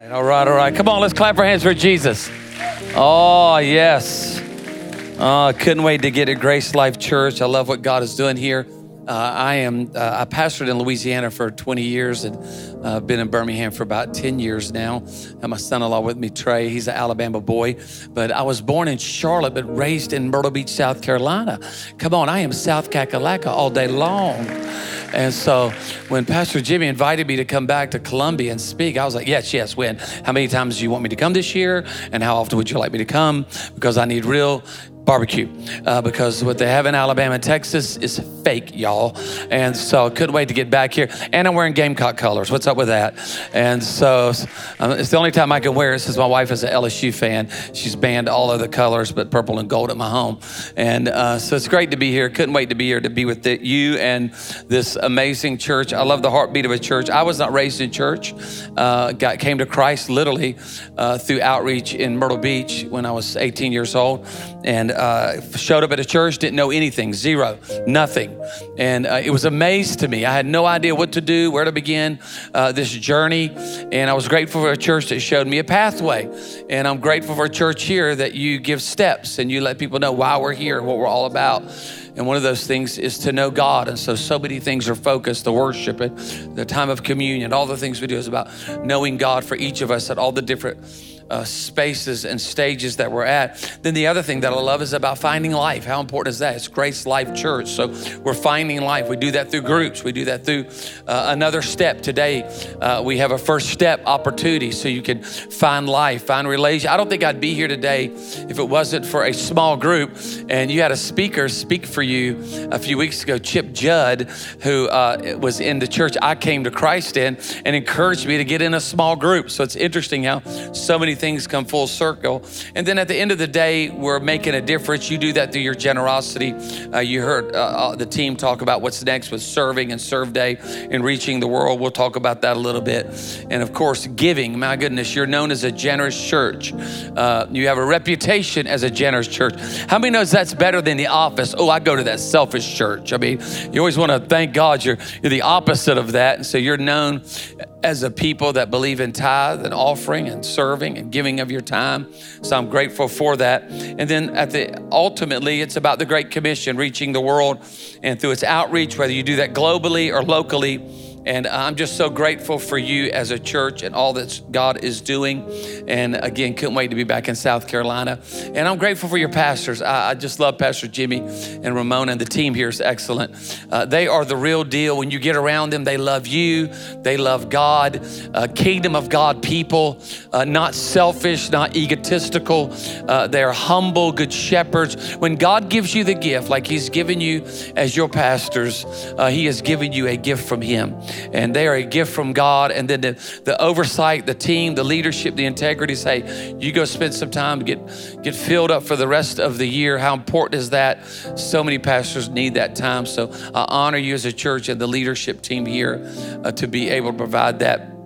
All right, all right. Come on, let's clap our hands for Jesus. Oh, yes. Oh, couldn't wait to get at GraceLife Church. I love what God is doing here. Uh, I am uh, I pastored in Louisiana for 20 years and uh, been in Birmingham for about 10 years now. Have my son-in-law with me, Trey. He's an Alabama boy, but I was born in Charlotte, but raised in Myrtle Beach, South Carolina. Come on, I am South Kakalaka all day long. And so when Pastor Jimmy invited me to come back to Columbia and speak, I was like, yes, yes, when? How many times do you want me to come this year? And how often would you like me to come? Because I need real barbecue uh, because what they have in Alabama and Texas is fake, y'all. And so couldn't wait to get back here. And I'm wearing Gamecock colors. What's up with that? And so um, it's the only time I can wear it since my wife is an LSU fan. She's banned all other colors but purple and gold at my home. And uh, so it's great to be here. Couldn't wait to be here to be with the, you and this amazing church. I love the heartbeat of a church. I was not raised in church. Uh, got came to Christ literally uh, through outreach in Myrtle Beach when I was 18 years old, and uh, showed up at a church, didn't know anything, zero, nothing. And uh, it was a maze to me. I had no idea what to do, where to begin uh, this journey. And I was grateful for a church that showed me a pathway. And I'm grateful for a church here that you give steps and you let people know why we're here, what we're all about. And one of those things is to know God. And so, so many things are focused the worship, it, the time of communion, all the things we do is about knowing God for each of us at all the different uh, spaces and stages that we're at. Then the other thing that I love is about finding life. How important is that? It's GraceLife Church. So we're finding life. We do that through groups. We do that through uh, another step. Today, uh, we have a first step opportunity so you can find life, find relation. I don't think I'd be here today if it wasn't for a small group and you had a speaker speak for you a few weeks ago, Chip Judd, who uh, was in the church I came to Christ in and encouraged me to get in a small group. So it's interesting how so many things come full circle. And then at the end of the day, we're making a difference. You do that through your generosity. Uh, you heard uh, uh, the team talk about what's next with serving and serve day and reaching the world. We'll talk about that a little bit. And of course, giving. My goodness, you're known as a generous church. Uh, you have a reputation as a generous church. How many knows that's better than the office? Oh, I go to that selfish church. I mean, you always want to thank God you're, you're the opposite of that. And so you're known as a people that believe in tithe and offering and serving and giving of your time. So I'm grateful for that. And then at the ultimately, it's about the Great Commission, reaching the world and through its outreach, whether you do that globally or locally and I'm just so grateful for you as a church and all that God is doing. And again, couldn't wait to be back in South Carolina. And I'm grateful for your pastors. I, I just love Pastor Jimmy and Ramona, and the team here is excellent. Uh, they are the real deal. When you get around them, they love you, they love God, uh, kingdom of God people, uh, not selfish, not egotistical. Uh, they're humble, good shepherds. When God gives you the gift, like He's given you as your pastors, uh, He has given you a gift from Him and they are a gift from God. And then the, the oversight, the team, the leadership, the integrity say, you go spend some time, get, get filled up for the rest of the year. How important is that? So many pastors need that time. So I honor you as a church and the leadership team here uh, to be able to provide that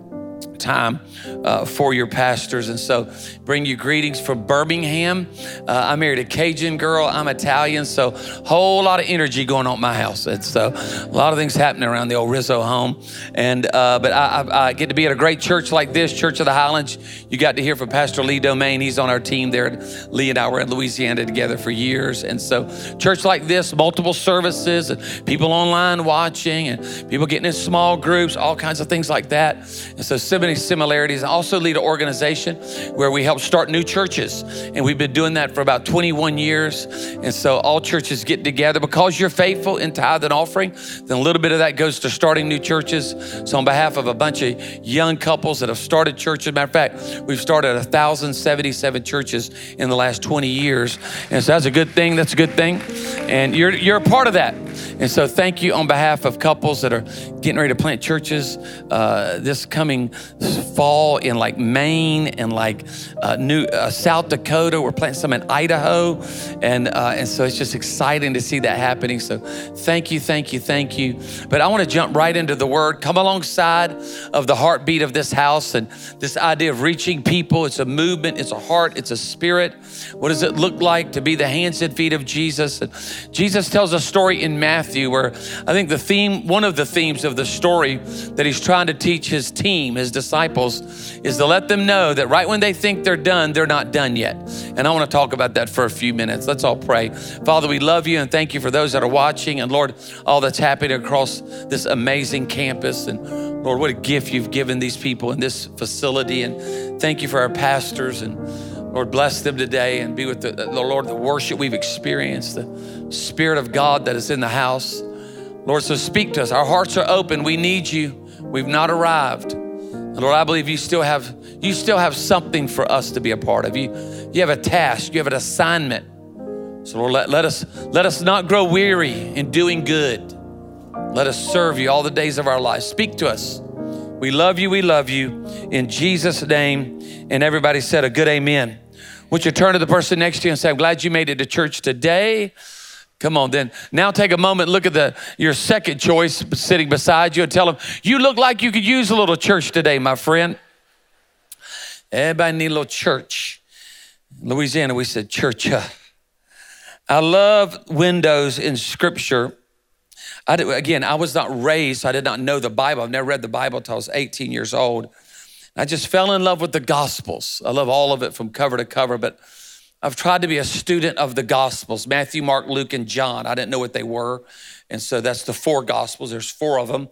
time uh, for your pastors. And so, bring you greetings from Birmingham. Uh, I married a Cajun girl. I'm Italian, so whole lot of energy going on my house. And so, a lot of things happening around the old Rizzo home. And uh, but I, I, I, get to be at a great church like this, Church of the Highlands. You got to hear from Pastor Lee Domingue. He's on our team there. Lee and I were in Louisiana together for years. And so, church like this, multiple services, and people online watching, and people getting in small groups, all kinds of things like that. And so, so many similarities. I also lead an organization where we help start new churches. And we've been doing that for about 21 years. And so all churches get together because you're faithful in tithe and offering. Then a little bit of that goes to starting new churches. So on behalf of a bunch of young couples that have started churches, matter of fact, we've started 1,077 churches in the last 20 years. And so that's a good thing. That's a good thing. And you're, you're a part of that. And so thank you on behalf of couples that are getting ready to plant churches uh, this coming fall in like Maine and like uh, New uh, South Dakota. We're planting some in Idaho, and uh, and so it's just exciting to see that happening. So thank you, thank you, thank you. But I want to jump right into the Word. Come alongside of the heartbeat of this house and this idea of reaching people. It's a movement. It's a heart. It's a spirit. What does it look like to be the hands and feet of Jesus? And Jesus tells a story in Matthew where I think the theme, one of the themes of the story that he's trying to teach his team, his disciples, is to let them know that right when they think they're done, they're not done yet. And I want to talk about that for a few minutes. Let's all pray. Father, we love you and thank you for those that are watching. And Lord, all that's happening across this amazing campus. And Lord, what a gift you've given these people in this facility. And thank you for our pastors and Lord, bless them today and be with the, the, Lord, the worship we've experienced, the Spirit of God that is in the house. Lord, so speak to us. Our hearts are open. We need you. We've not arrived. Lord, I believe you still have you still have something for us to be a part of. You, you have a task, you have an assignment. So Lord, let, let us let us not grow weary in doing good. Let us serve you all the days of our lives. Speak to us. We love you, we love you. In Jesus' name. And everybody said a good amen. Would you turn to the person next to you and say, I'm glad you made it to church today? Come on, then. Now take a moment, look at the your second choice sitting beside you and tell them, you look like you could use a little church today, my friend. Everybody need a little church. Louisiana, we said church. I love windows in scripture. I did, again, I was not raised, so I did not know the Bible. I've never read the Bible until I was 18 years old. I just fell in love with the Gospels. I love all of it from cover to cover, but I've tried to be a student of the Gospels Matthew, Mark, Luke, and John. I didn't know what they were. And so that's the four Gospels. There's four of them.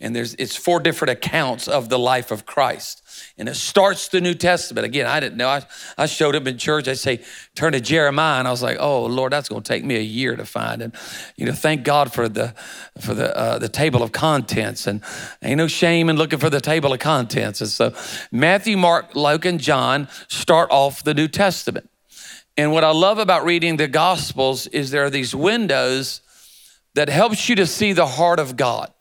And there's it's four different accounts of the life of Christ. And it starts the New Testament. Again, I didn't know. I, I showed up in church. I say, turn to Jeremiah. And I was like, oh, Lord, that's going to take me a year to find. And, you know, thank God for the for the uh, the table of contents. And ain't no shame in looking for the table of contents. And so Matthew, Mark, Luke, and John start off the New Testament. And what I love about reading the Gospels is there are these windows that helps you to see the heart of God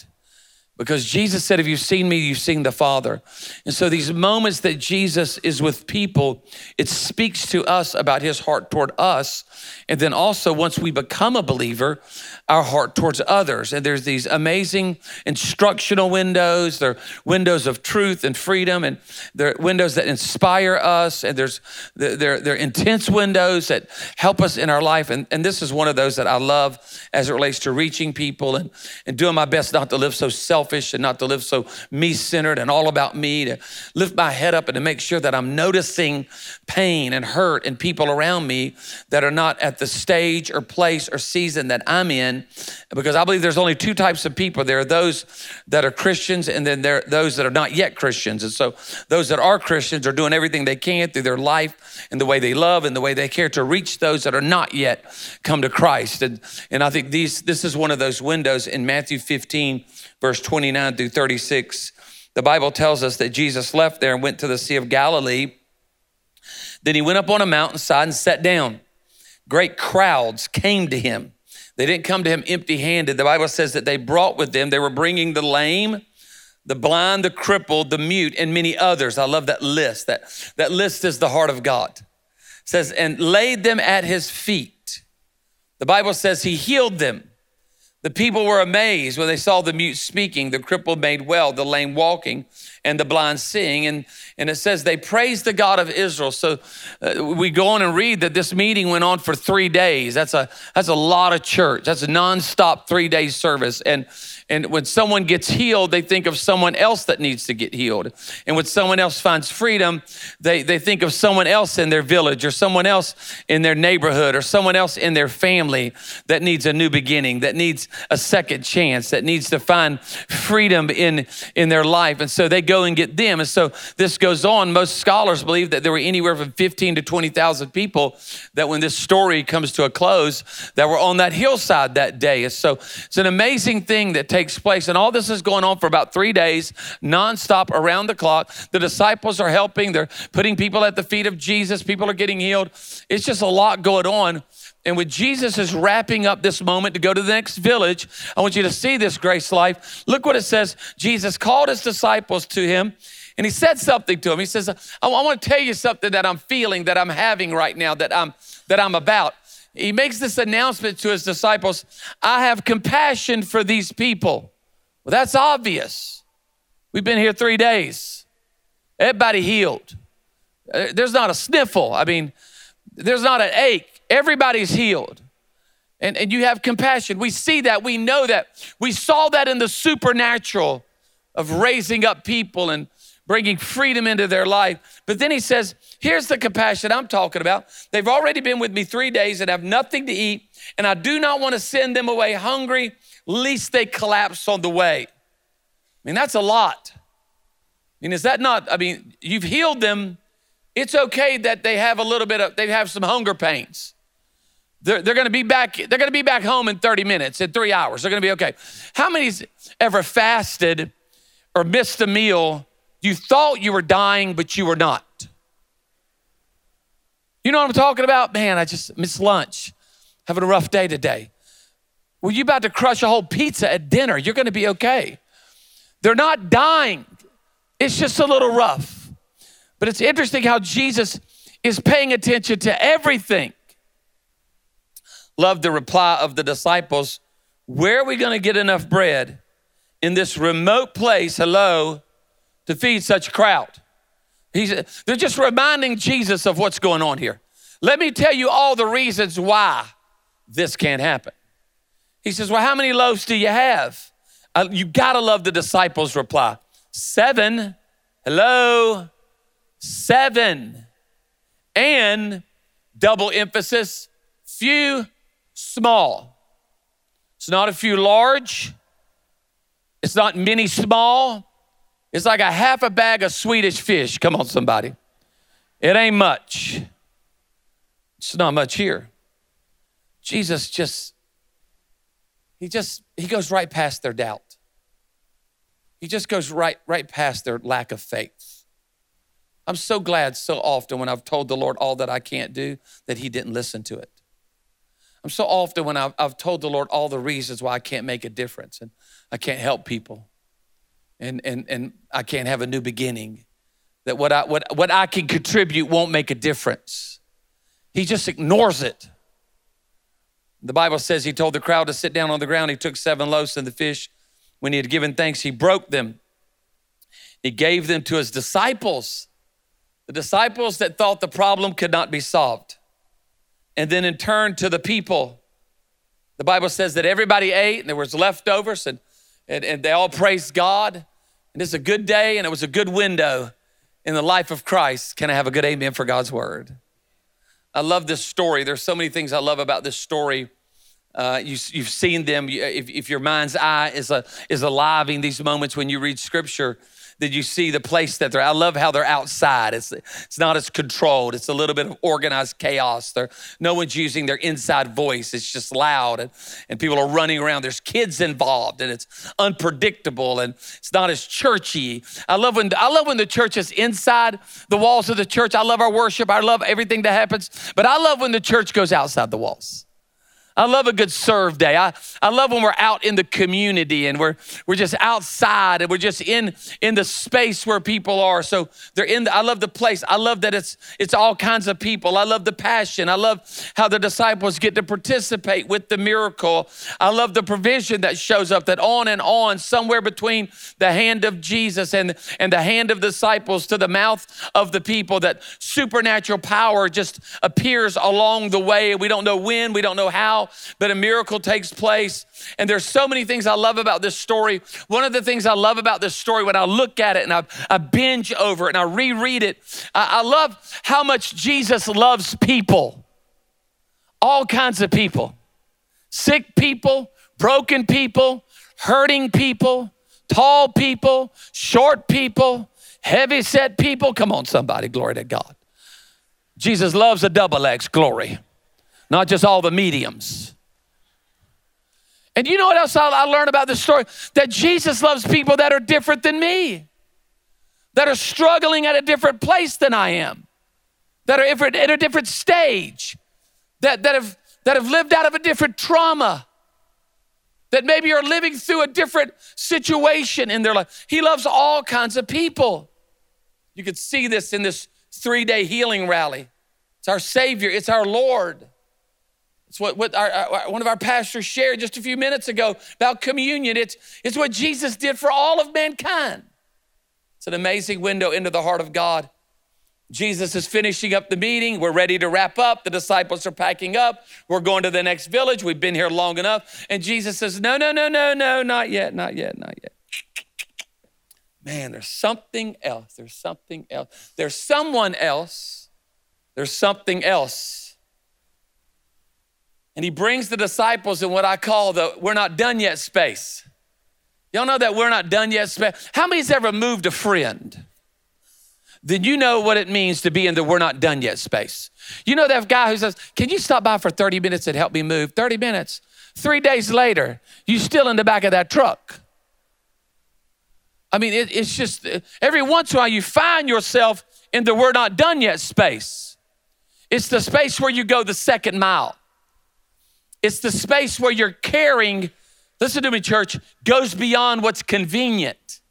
because Jesus said, If you've seen me, you've seen the Father. And so, these moments that Jesus is with people, it speaks to us about his heart toward us. And then also, once we become a believer, our heart towards others. And there's these amazing instructional windows. They're windows of truth and freedom, and they're windows that inspire us. And there's they're, they're intense windows that help us in our life. And, and this is one of those that I love as it relates to reaching people and, and doing my best not to live so selfish and not to live so me centered and all about me, to lift my head up and to make sure that I'm noticing pain and hurt in people around me that are not at the stage or place or season that I'm in because I believe there's only two types of people. There are those that are Christians and then there are those that are not yet Christians. And so those that are Christians are doing everything they can through their life and the way they love and the way they care to reach those that are not yet come to Christ. And, and I think these, this is one of those windows in Matthew 15, verse 29 through 36. The Bible tells us that Jesus left there and went to the Sea of Galilee. Then he went up on a mountainside and sat down. Great crowds came to him they didn't come to him empty handed. The Bible says that they brought with them, they were bringing the lame, the blind, the crippled, the mute, and many others. I love that list. That, that list is the heart of God. It says, and laid them at his feet. The Bible says he healed them. The people were amazed when they saw the mute speaking, the crippled made well, the lame walking, and the blind seeing. And, and it says they praised the God of Israel. So uh, we go on and read that this meeting went on for three days. That's a, that's a lot of church. That's a nonstop three day service. And, and when someone gets healed, they think of someone else that needs to get healed. And when someone else finds freedom, they, they think of someone else in their village or someone else in their neighborhood or someone else in their family that needs a new beginning, that needs a second chance, that needs to find freedom in, in their life. And so they go and get them. And so this goes on. Most scholars believe that there were anywhere from 15 to 20,000 people that when this story comes to a close, that were on that hillside that day. And so it's an amazing thing that takes takes place. And all this is going on for about three days, nonstop around the clock. The disciples are helping, they're putting people at the feet of Jesus, people are getting healed. It's just a lot going on. And when Jesus is wrapping up this moment to go to the next village, I want you to see this grace life. Look what it says. Jesus called his disciples to him and he said something to him. He says, I want to tell you something that I'm feeling, that I'm having right now, that I'm that I'm about he makes this announcement to his disciples I have compassion for these people. Well, that's obvious. We've been here three days, everybody healed. Uh, there's not a sniffle. I mean, there's not an ache. Everybody's healed. and, and you have compassion. We see that, we know that. We saw that in the supernatural of raising up people and bringing freedom into their life. But then he says, Here's the compassion I'm talking about. They've already been with me three days and have nothing to eat, and I do not want to send them away hungry, lest they collapse on the way. I mean, that's a lot. I mean, is that not? I mean, you've healed them. It's okay that they have a little bit of, they have some hunger pains. They're, they're going to be back. They're going to be back home in 30 minutes, in three hours. They're going to be okay. How many's ever fasted or missed a meal? You thought you were dying, but you were not. You know what I'm talking about? Man, I just missed lunch. Having a rough day today. Well, you about to crush a whole pizza at dinner. You're going to be okay. They're not dying. It's just a little rough. But it's interesting how Jesus is paying attention to everything. Love the reply of the disciples. Where are we going to get enough bread in this remote place, hello, to feed such a crowd? He's, they're just reminding Jesus of what's going on here. Let me tell you all the reasons why this can't happen. He says, Well, how many loaves do you have? Uh, you gotta love the disciples' reply. Seven. Hello? Seven. And double emphasis, few, small. It's not a few large. It's not many small. It's like a half a bag of Swedish fish. Come on, somebody. It ain't much. It's not much here. Jesus just, he just, he goes right past their doubt. He just goes right, right past their lack of faith. I'm so glad so often when I've told the Lord all that I can't do that he didn't listen to it. I'm so often when I've, I've told the Lord all the reasons why I can't make a difference and I can't help people and, and, and I can't have a new beginning. That what I, what, what I can contribute won't make a difference. He just ignores it. The Bible says he told the crowd to sit down on the ground. He took seven loaves and the fish. When he had given thanks, he broke them. He gave them to his disciples, the disciples that thought the problem could not be solved. And then in turn to the people. The Bible says that everybody ate and there was leftovers and, and, and they all praised God. And it's a good day and it was a good window in the life of Christ. Can I have a good amen for God's word? I love this story. There's so many things I love about this story. Uh, you, have seen them. If, if, your mind's eye is, a, is alive in these moments when you read scripture, did you see the place that they're? I love how they're outside. It's it's not as controlled. It's a little bit of organized chaos. There, no one's using their inside voice. It's just loud, and, and people are running around. There's kids involved, and it's unpredictable, and it's not as churchy. I love when I love when the church is inside the walls of the church. I love our worship. I love everything that happens, but I love when the church goes outside the walls. I love a good serve day. I, I love when we're out in the community and we're we're just outside and we're just in in the space where people are. So they're in the, I love the place. I love that it's it's all kinds of people. I love the passion. I love how the disciples get to participate with the miracle. I love the provision that shows up that on and on somewhere between the hand of Jesus and and the hand of disciples to the mouth of the people that supernatural power just appears along the way. We don't know when, we don't know how but a miracle takes place. And there's so many things I love about this story. One of the things I love about this story, when I look at it and I, I binge over it and I reread it, I, I love how much Jesus loves people. All kinds of people. Sick people, broken people, hurting people, tall people, short people, heavy set people. Come on, somebody, glory to God. Jesus loves a double X, glory not just all the mediums. And you know what else I learned about this story? That Jesus loves people that are different than me, that are struggling at a different place than I am, that are at a different stage, that, that, have, that have lived out of a different trauma, that maybe are living through a different situation in their life. He loves all kinds of people. You could see this in this three day healing rally. It's our Savior, it's our Lord. It's what, what our, our, one of our pastors shared just a few minutes ago about communion. It's, it's what Jesus did for all of mankind. It's an amazing window into the heart of God. Jesus is finishing up the meeting. We're ready to wrap up. The disciples are packing up. We're going to the next village. We've been here long enough. And Jesus says, No, no, no, no, no, not yet, not yet, not yet. Man, there's something else. There's something else. There's someone else. There's something else. And he brings the disciples in what I call the we're not done yet space. Y'all know that we're not done yet space. How many's ever moved a friend? Then you know what it means to be in the we're not done yet space. You know that guy who says, Can you stop by for 30 minutes and help me move? 30 minutes. Three days later, you're still in the back of that truck. I mean, it, it's just every once in a while you find yourself in the we're not done yet space. It's the space where you go the second mile. It's the space where you're caring, listen to me, church, goes beyond what's convenient.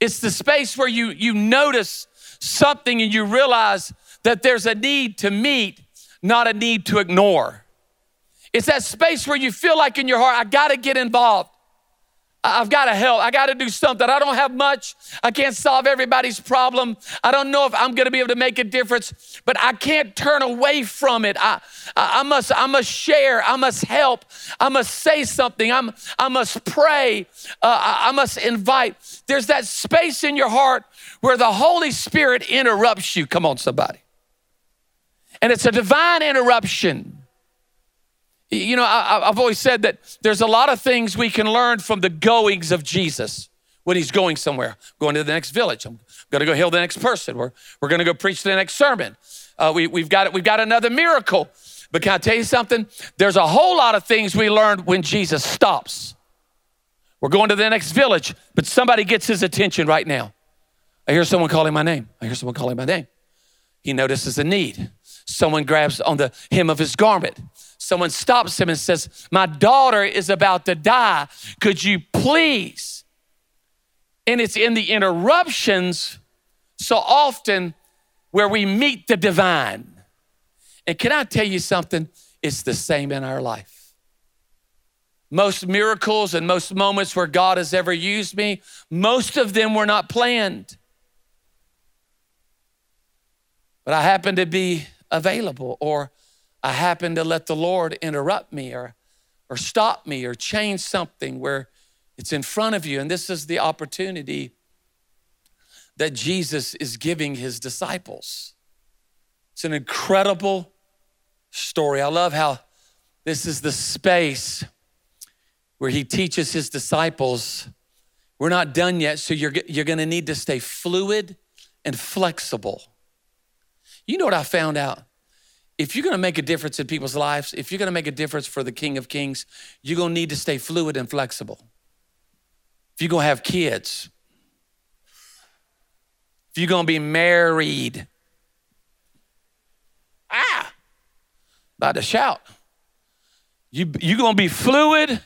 It's the space where you, you notice something and you realize that there's a need to meet, not a need to ignore. It's that space where you feel like in your heart, I gotta get involved. I've got to help. I got to do something. I don't have much. I can't solve everybody's problem. I don't know if I'm going to be able to make a difference, but I can't turn away from it. I, I, must, I must share. I must help. I must say something. I'm, I must pray. Uh, I, I must invite. There's that space in your heart where the Holy Spirit interrupts you. Come on, somebody. And it's a divine interruption. You know, I, have always said that there's a lot of things we can learn from the goings of Jesus when he's going somewhere, going to the next village. I'm going to go heal the next person. We're, we're going to go preach the next sermon. Uh, we, we've, got, we've got another miracle. But can I tell you something? There's a whole lot of things we learned when Jesus stops. We're going to the next village, but somebody gets his attention right now. I hear someone calling my name. I hear someone calling my name. He notices a need. Someone grabs on the hem of his garment. Someone stops him and says, My daughter is about to die. Could you please? And it's in the interruptions so often where we meet the divine. And can I tell you something? It's the same in our life. Most miracles and most moments where God has ever used me, most of them were not planned. But I happen to be available, or I happen to let the Lord interrupt me, or, or stop me, or change something where it's in front of you. And this is the opportunity that Jesus is giving his disciples. It's an incredible story. I love how this is the space where he teaches his disciples. We're not done yet, so you're, you're gonna need to stay fluid and flexible. You know what I found out? If you're gonna make a difference in people's lives, if you're gonna make a difference for the King of Kings, you're gonna need to stay fluid and flexible. If you're gonna have kids, if you're gonna be married, ah, about to shout. You, you're gonna be fluid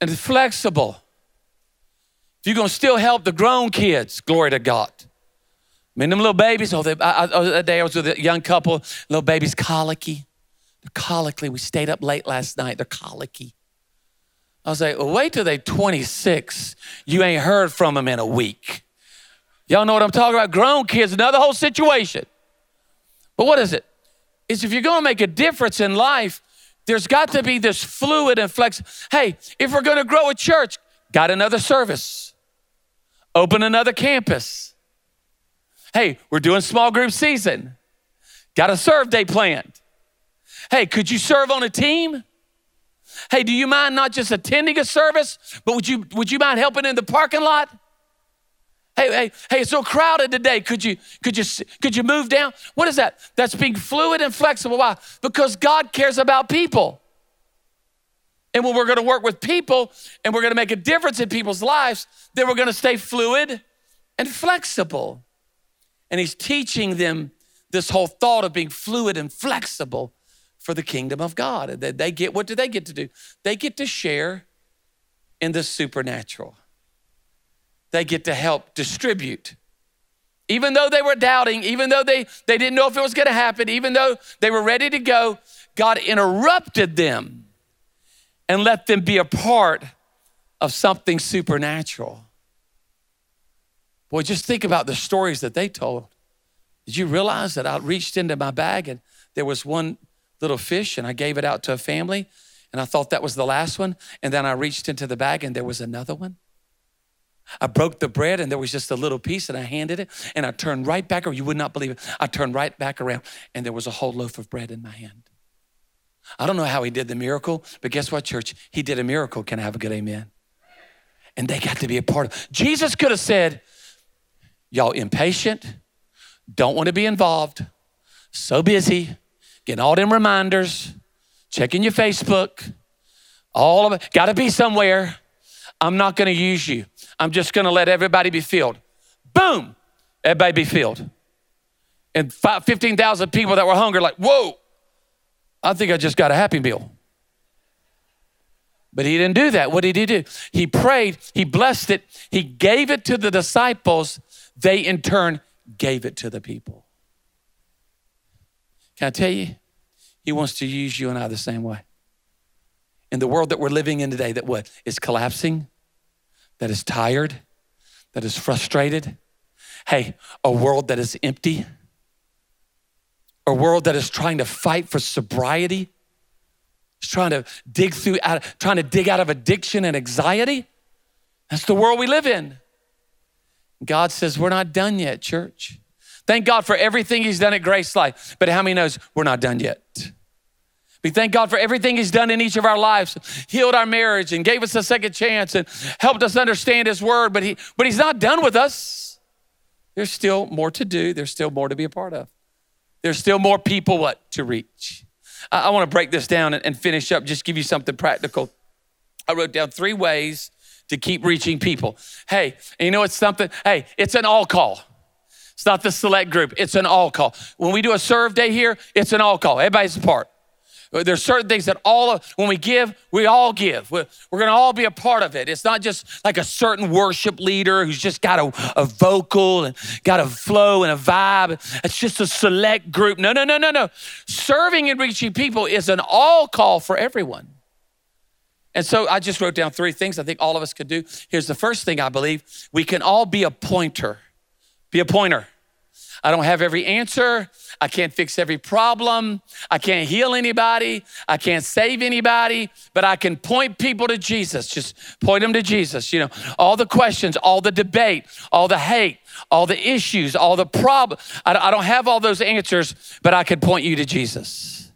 and flexible. If you're gonna still help the grown kids, glory to God. Mean, them little babies, oh, they, I, I, oh, that day I was with a young couple, little babies colicky. They're colicky. We stayed up late last night. They're colicky. I was like, wait till they're 26. You ain't heard from them in a week. Y'all know what I'm talking about? Grown kids, another whole situation. But what is it? Is if you're gonna make a difference in life, there's got to be this fluid and flex. Hey, if we're gonna grow a church, got another service, open another campus Hey, we're doing small group season. Got a serve day planned. Hey, could you serve on a team? Hey, do you mind not just attending a service, but would you would you mind helping in the parking lot? Hey, hey, hey, it's so crowded today. Could you could you could you move down? What is that? That's being fluid and flexible. Why? Because God cares about people. And when we're going to work with people and we're going to make a difference in people's lives, then we're going to stay fluid and flexible. And he's teaching them this whole thought of being fluid and flexible for the kingdom of God. And they get what do they get to do? They get to share in the supernatural. They get to help distribute. Even though they were doubting, even though they, they didn't know if it was going to happen, even though they were ready to go, God interrupted them and let them be a part of something supernatural. Boy, just think about the stories that they told. Did you realize that I reached into my bag and there was one little fish and I gave it out to a family and I thought that was the last one. And then I reached into the bag and there was another one. I broke the bread and there was just a little piece and I handed it and I turned right back, or you would not believe it. I turned right back around and there was a whole loaf of bread in my hand. I don't know how he did the miracle, but guess what, church? He did a miracle. Can I have a good amen? And they got to be a part of Jesus could have said, Y'all impatient, don't want to be involved, so busy, getting all them reminders, checking your Facebook, all of it, got to be somewhere. I'm not going to use you. I'm just going to let everybody be filled. Boom, everybody be filled. And 15,000 people that were hungry, like, whoa, I think I just got a happy meal. But he didn't do that. What did he do? He prayed, he blessed it, he gave it to the disciples. They in turn gave it to the people. Can I tell you? He wants to use you and I the same way. In the world that we're living in today, that what is collapsing, that is tired, that is frustrated. Hey, a world that is empty, a world that is trying to fight for sobriety, is trying to dig through, out, trying to dig out of addiction and anxiety. That's the world we live in. God says, We're not done yet, church. Thank God for everything He's done at GraceLife. But how many knows we're not done yet? We thank God for everything He's done in each of our lives, healed our marriage and gave us a second chance and helped us understand His word. But, he, but He's not done with us. There's still more to do, there's still more to be a part of. There's still more people what to reach. I, I want to break this down and, and finish up, just give you something practical. I wrote down three ways to keep reaching people. Hey, you know it's something? Hey, it's an all call. It's not the select group, it's an all call. When we do a serve day here, it's an all call. Everybody's a part. There's certain things that all of, when we give, we all give. We're, we're going to all be a part of it. It's not just like a certain worship leader who's just got a, a vocal and got a flow and a vibe. It's just a select group. No, no, no, no, no. Serving and reaching people is an all call for everyone. And so I just wrote down three things I think all of us could do. Here's the first thing I believe we can all be a pointer. Be a pointer. I don't have every answer. I can't fix every problem. I can't heal anybody. I can't save anybody, but I can point people to Jesus. Just point them to Jesus. You know, all the questions, all the debate, all the hate, all the issues, all the problems. I don't have all those answers, but I can point you to Jesus.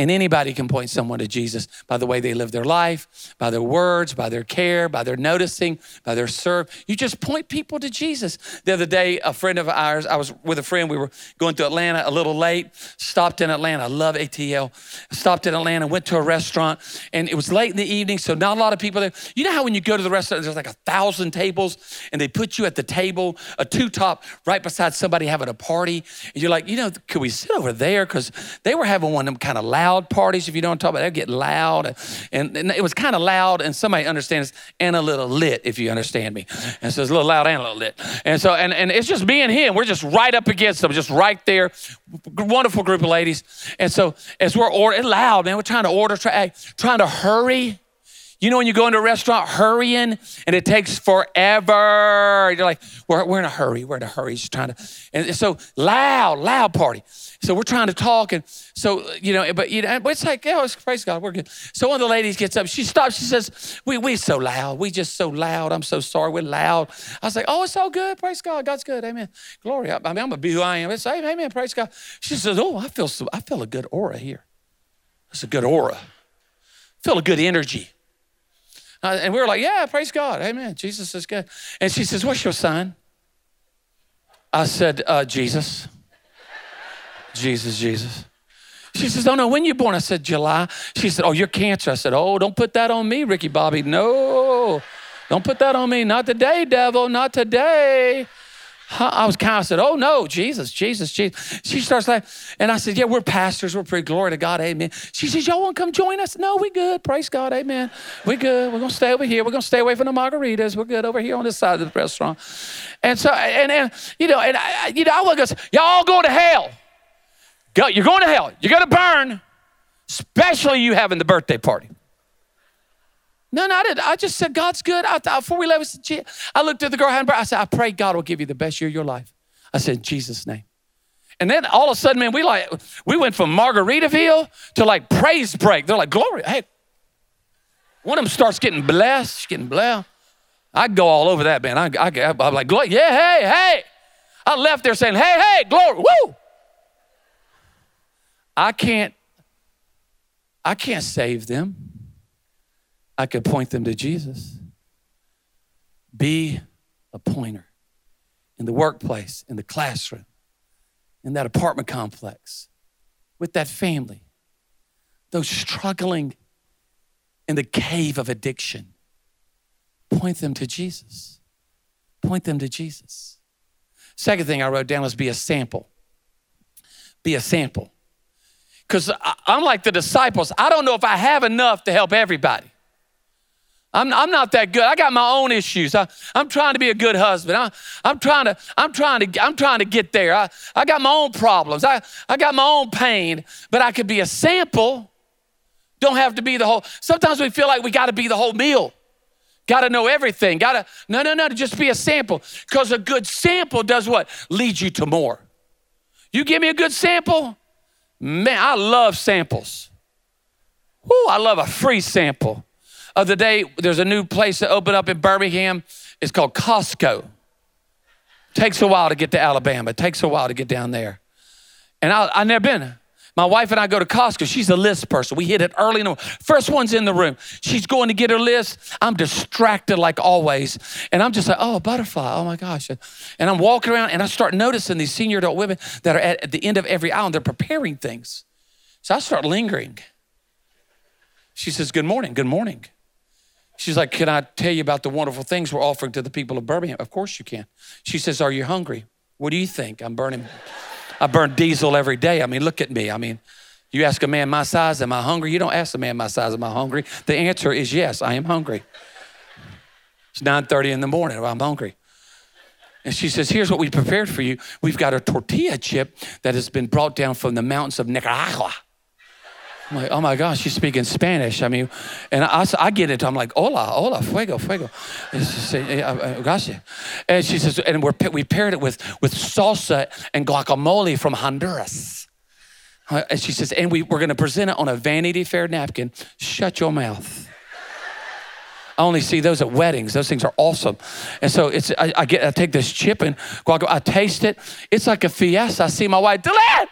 And anybody can point someone to Jesus by the way they live their life, by their words, by their care, by their noticing, by their serve. You just point people to Jesus. The other day, a friend of ours, I was with a friend, we were going to Atlanta a little late, stopped in Atlanta. I love ATL. Stopped in Atlanta, went to a restaurant, and it was late in the evening, so not a lot of people there. You know how when you go to the restaurant, there's like a thousand tables, and they put you at the table, a two top, right beside somebody having a party, and you're like, you know, could we sit over there? Because they were having one of them kind of loud loud parties, if you don't talk about, they get loud. And, and it was kind of loud, and somebody understands, and a little lit, if you understand me. And so it's a little loud and a little lit. And so, and, and it's just me and him. We're just right up against them, just right there. Wonderful group of ladies. And so as we're ordering, loud, man, we're trying to order, try, trying to hurry. You know, when you go into a restaurant hurrying and it takes forever, you're like, we're, we're in a hurry, we're in a hurry, just trying to, and so loud, loud party. So we're trying to talk, and so you know, but you know, it's like, oh, praise God, we're good. So one of the ladies gets up, she stops, she says, "We we so loud, we just so loud. I'm so sorry, we're loud." I was like, "Oh, it's all good, praise God, God's good, Amen, glory." I mean, I'm gonna be who I am. It's Amen, praise God. She says, "Oh, I feel so, I feel a good aura here. It's a good aura. I feel a good energy." Uh, and we were like, "Yeah, praise God, Amen. Jesus is good." And she says, "What's your sign?" I said, uh, "Jesus." Jesus, Jesus. She says, Oh no, when you born? I said, July. She said, Oh, you're cancer. I said, Oh, don't put that on me, Ricky Bobby. No, don't put that on me. Not today, devil, not today. I was kind of said, Oh no, Jesus, Jesus, Jesus. She starts laughing. And I said, Yeah, we're pastors. We're pretty glory to God. Amen. She says, Y'all want to come join us? No, we good. Praise God. Amen. We good. We're to stay over here. We're to stay away from the margaritas. We're good over here on this side of the restaurant. And so, and, and you know, and I, you know, I look at y'all go to hell. Go, you're going to hell. You're going to burn, especially you having the birthday party. No, no, I didn't. I just said, God's good. I, before we left, I looked at the girl, hand. I said, I pray God will give you the best year of your life. I said, in Jesus' name. And then all of a sudden, man, we like we went from Margaritaville to like praise break. They're like, glory, hey. One of them starts getting blessed, getting blessed. I go all over that, man. I, I, I'm like, yeah, hey, hey. I left there saying, hey, hey, glory, woo. I can't, I can't save them. I could point them to Jesus. Be a pointer in the workplace, in the classroom, in that apartment complex, with that family, those struggling in the cave of addiction. Point them to Jesus. Point them to Jesus. Second thing I wrote down was be a sample. Be a sample. Because I'm like the disciples, I don't know if I have enough to help everybody. I'm, I'm not that good. I got my own issues. I, am trying to be a good husband. I, I'm trying to, I'm trying to, I'm trying to get there. I, I got my own problems. I, I got my own pain, but I could be a sample. Don't have to be the whole. Sometimes we feel like we got to be the whole meal. Got to know everything. Got to, no, no, no, to just be a sample. Because a good sample does what? Leads you to more. You give me a good sample, man, I love samples. Whoo, I love a free sample of the day, there's a new place that opened up in Birmingham. It's called Costco. Takes a while to get to Alabama. It takes a while to get down there. And I, I've never been. My wife and I go to Costco. She's a list person. We hit it early in the morning. First one's in the room. She's going to get her list. I'm distracted like always. And I'm just like, oh, butterfly. Oh my gosh. And I'm walking around and I start noticing these senior adult women that are at, at the end of every aisle and they're preparing things. So I start lingering. She says, Good morning. Good morning. She's like, Can I tell you about the wonderful things we're offering to the people of Birmingham? Of course you can. She says, Are you hungry? What do you think? I'm burning, I burn diesel every day. I mean, look at me. I mean, you ask a man my size, am I hungry? You don't ask a man my size, am I hungry? The answer is yes, I am hungry. It's 9:30 in the morning. I'm hungry. And she says, Here's what we prepared for you. We've got a tortilla chip that has been brought down from the mountains of Nicaragua. I'm like, oh my gosh, she's speaking Spanish. I mean, and I, I get it. I'm like, hola, hola, fuego, fuego. She says gracias. And she says, and we're, we paired it with, with salsa and guacamole from Honduras. Uh, and she says, and we, we're going to present it on a Vanity Fair napkin. Shut your mouth. I only see those at weddings. Those things are awesome. And so it's I, I get I take this chip and guacamole, I taste it. It's like a fiesta. I see my wife, DeLynn,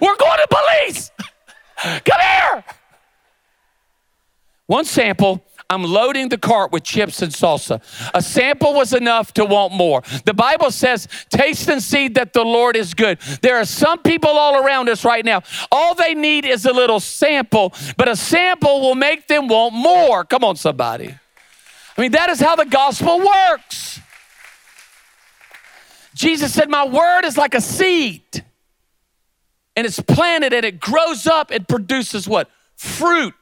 we're going to police. Come here. One sample, I'm loading the cart with chips and salsa. A sample was enough to want more. The Bible says, taste and see that the Lord is good. There are some people all around us right now. All they need is a little sample, but a sample will make them want more. Come on, somebody. I mean, that is how the gospel works. Jesus said, My word is like a seed and it's planted and it grows up, it produces what? Fruit.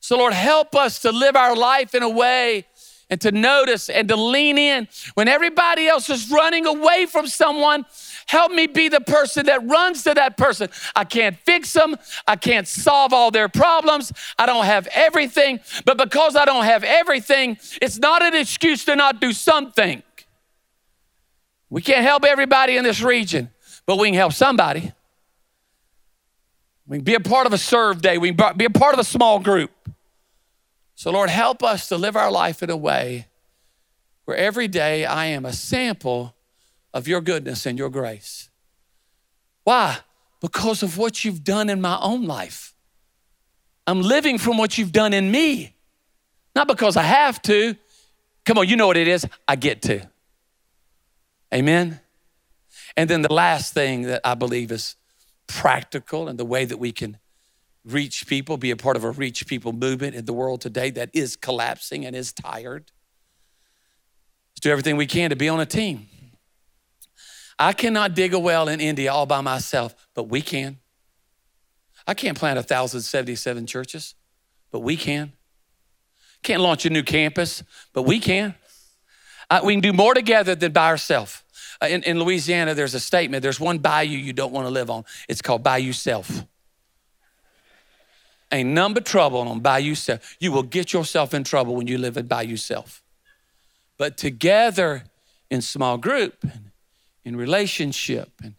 So, Lord, help us to live our life in a way and to notice and to lean in when everybody else is running away from someone. Help me be the person that runs to that person. I can't fix them. I can't solve all their problems. I don't have everything. But because I don't have everything, it's not an excuse to not do something. We can't help everybody in this region but we can help somebody. We can be a part of a serve day. We can be a part of a small group. So, Lord, help us to live our life in a way where every day I am a sample of your goodness and your grace. Why? Because of what you've done in my own life. I'm living from what you've done in me, not because I have to. Come on, you know what it is. I get to. Amen. And then the last thing that I believe is practical and the way that we can reach people, be a part of a reach people movement in the world today that is collapsing and is tired. Let's do everything we can to be on a team. I cannot dig a well in India all by myself, but we can. I can't plant 1,077 churches, but we can. Can't launch a new campus, but we can. I, we can do more together than by ourselves. Uh, in, in Louisiana, there's a statement there's one bayou you don't want to live on. It's called Bayou Self. Ain't but trouble on Bayou Self. You will get yourself in trouble when you live in Bayou Self. But together in small group, in relationship and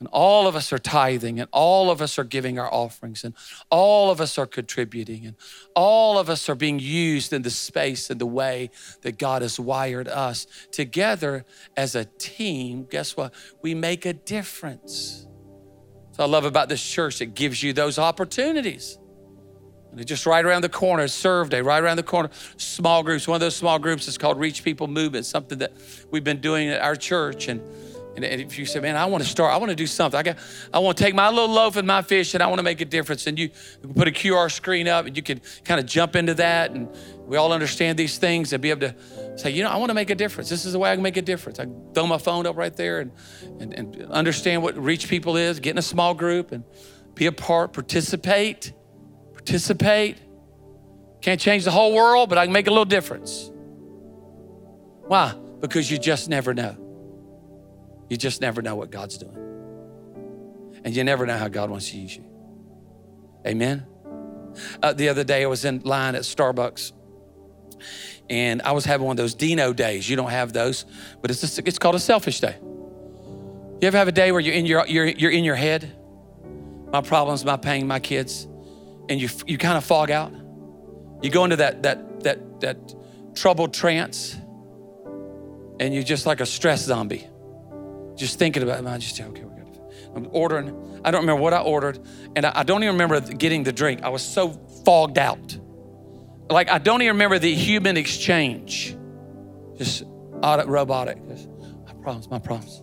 and all of us are tithing, and all of us are giving our offerings, and all of us are contributing, and all of us are being used in the space and the way that God has wired us. Together as a team, guess what? We make a difference. So I love about this church, it gives you those opportunities. And just right around the corner, serve day, right around the corner, small groups. One of those small groups is called Reach People Movement, something that we've been doing at our church. And and if you say, man, I want to start, I want to do something. I got, I want to take my little loaf and my fish and I want to make a difference. And you put a QR screen up and you can kind of jump into that. And we all understand these things and be able to say, you know, I want to make a difference. This is the way I can make a difference. I throw my phone up right there and, and, and understand what reach people is, get in a small group and be a part, participate, participate. Can't change the whole world, but I can make a little difference. Why? Because you just never know. You just never know what God's doing. And you never know how God wants to use you. Amen. Uh, the other day, I was in line at Starbucks and I was having one of those Dino days. You don't have those, but it's, just, it's called a selfish day. You ever have a day where you're in your, you're, you're in your head? My problems, my pain, my kids, and you, you kind of fog out. You go into that, that, that, that troubled trance, and you're just like a stress zombie just thinking about it. I just, okay, we're good. I'm ordering. I don't remember what I ordered. And I, I don't even remember getting the drink. I was so fogged out. Like, I don't even remember the human exchange. Just audit, robotic. Just, my problems, my problems.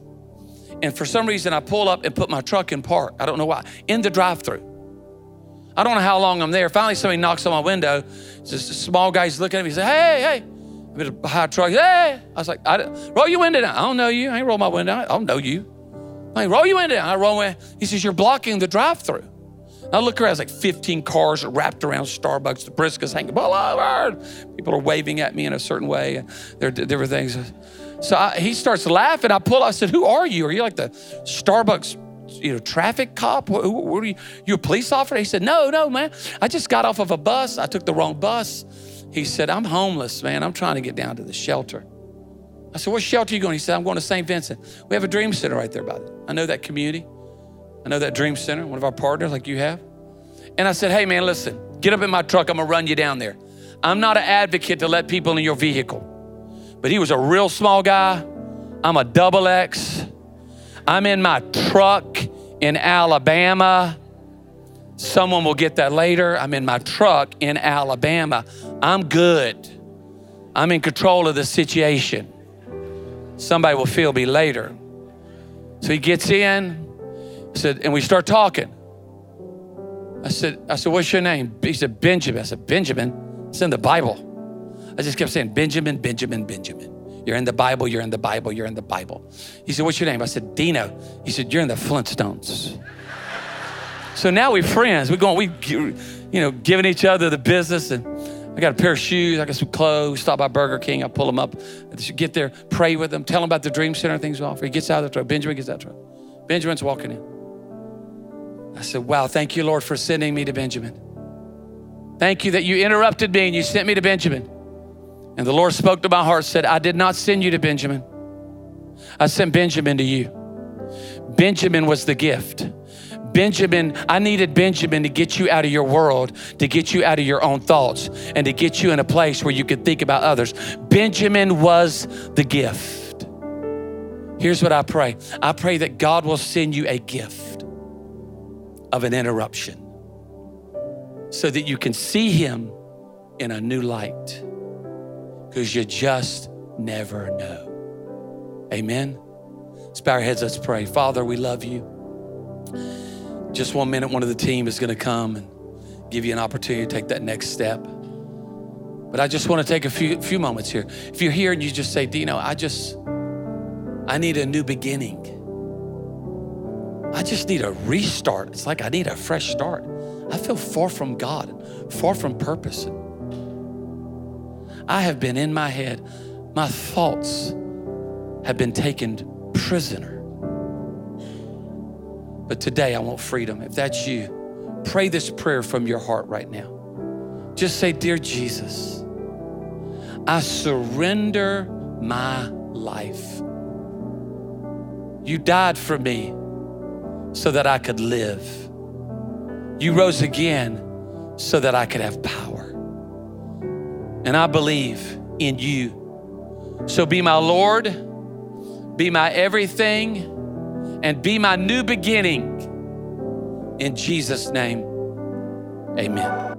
And for some reason, I pull up and put my truck in park. I don't know why. In the drive through. I don't know how long I'm there. Finally, somebody knocks on my window. Just a small guy's looking at me. He says, Hey, hey, a high truck. Hey, I was like, I, roll your window down. I don't know you. I ain't roll my window down. I don't know you. I roll your window down. I roll my. He says, you're blocking the drive-through. I look around, it's like 15 cars wrapped around Starbucks. The briskets hanging over. People are waving at me in a certain way. There are different things. So I, he starts laughing. I pull. I said, "Who are you? Are you like the Starbucks, you know, traffic cop? What are you? You a police officer?" He said, "No, no, man. I just got off of a bus. I took the wrong bus." He said, I'm homeless, man. I'm trying to get down to the shelter. I said, What shelter are you going? He said, I'm going to St. Vincent. We have a dream center right there by it. I know that community. I know that dream center, one of our partners like you have. And I said, Hey, man, listen, get up in my truck. I'm going to run you down there. I'm not an advocate to let people in your vehicle, but he was a real small guy. I'm a double X. I'm in my truck in Alabama. Someone will get that later. I'm in my truck in Alabama. I'm good. I'm in control of the situation. Somebody will feel me later. So he gets in, said, and we start talking. I said, I said, what's your name? He said, Benjamin. I said, Benjamin? It's in the Bible. I just kept saying, Benjamin, Benjamin, Benjamin. You're in the Bible, you're in the Bible, you're in the Bible. He said, What's your name? I said, Dino. He said, You're in the Flintstones. So now we're friends. We're going, we, you know, giving each other the business. And I got a pair of shoes. I got some clothes. Stop by Burger King. I pull them up. Get there, pray with them, tell them about the Dream Center things offer. He gets out of the truck. Benjamin gets out of the truck. Benjamin's walking in. I said, Wow, thank you, Lord, for sending me to Benjamin. Thank you that you interrupted me and you sent me to Benjamin. And the Lord spoke to my heart, said, I did not send you to Benjamin. I sent Benjamin to you. Benjamin was the gift. Benjamin, I needed Benjamin to get you out of your world, to get you out of your own thoughts, and to get you in a place where you could think about others. Benjamin was the gift. Here's what I pray I pray that God will send you a gift of an interruption so that you can see Him in a new light because you just never know. Amen. Let's bow our heads, let's pray. Father, we love you just one minute, one of the team is going to come and give you an opportunity to take that next step. But I just want to take a few few moments here. If you're here and you just say, Dino, I just I need a new beginning. I just need a restart. It's like I need a fresh start. I feel far from God, far from purpose. I have been in my head. My thoughts have been taken prisoner. But today I want freedom. If that's you, pray this prayer from your heart right now. Just say, Dear Jesus, I surrender my life. You died for me so that I could live. You rose again so that I could have power. And I believe in you. So be my Lord, be my everything, and be my new beginning. In Jesus' name, amen.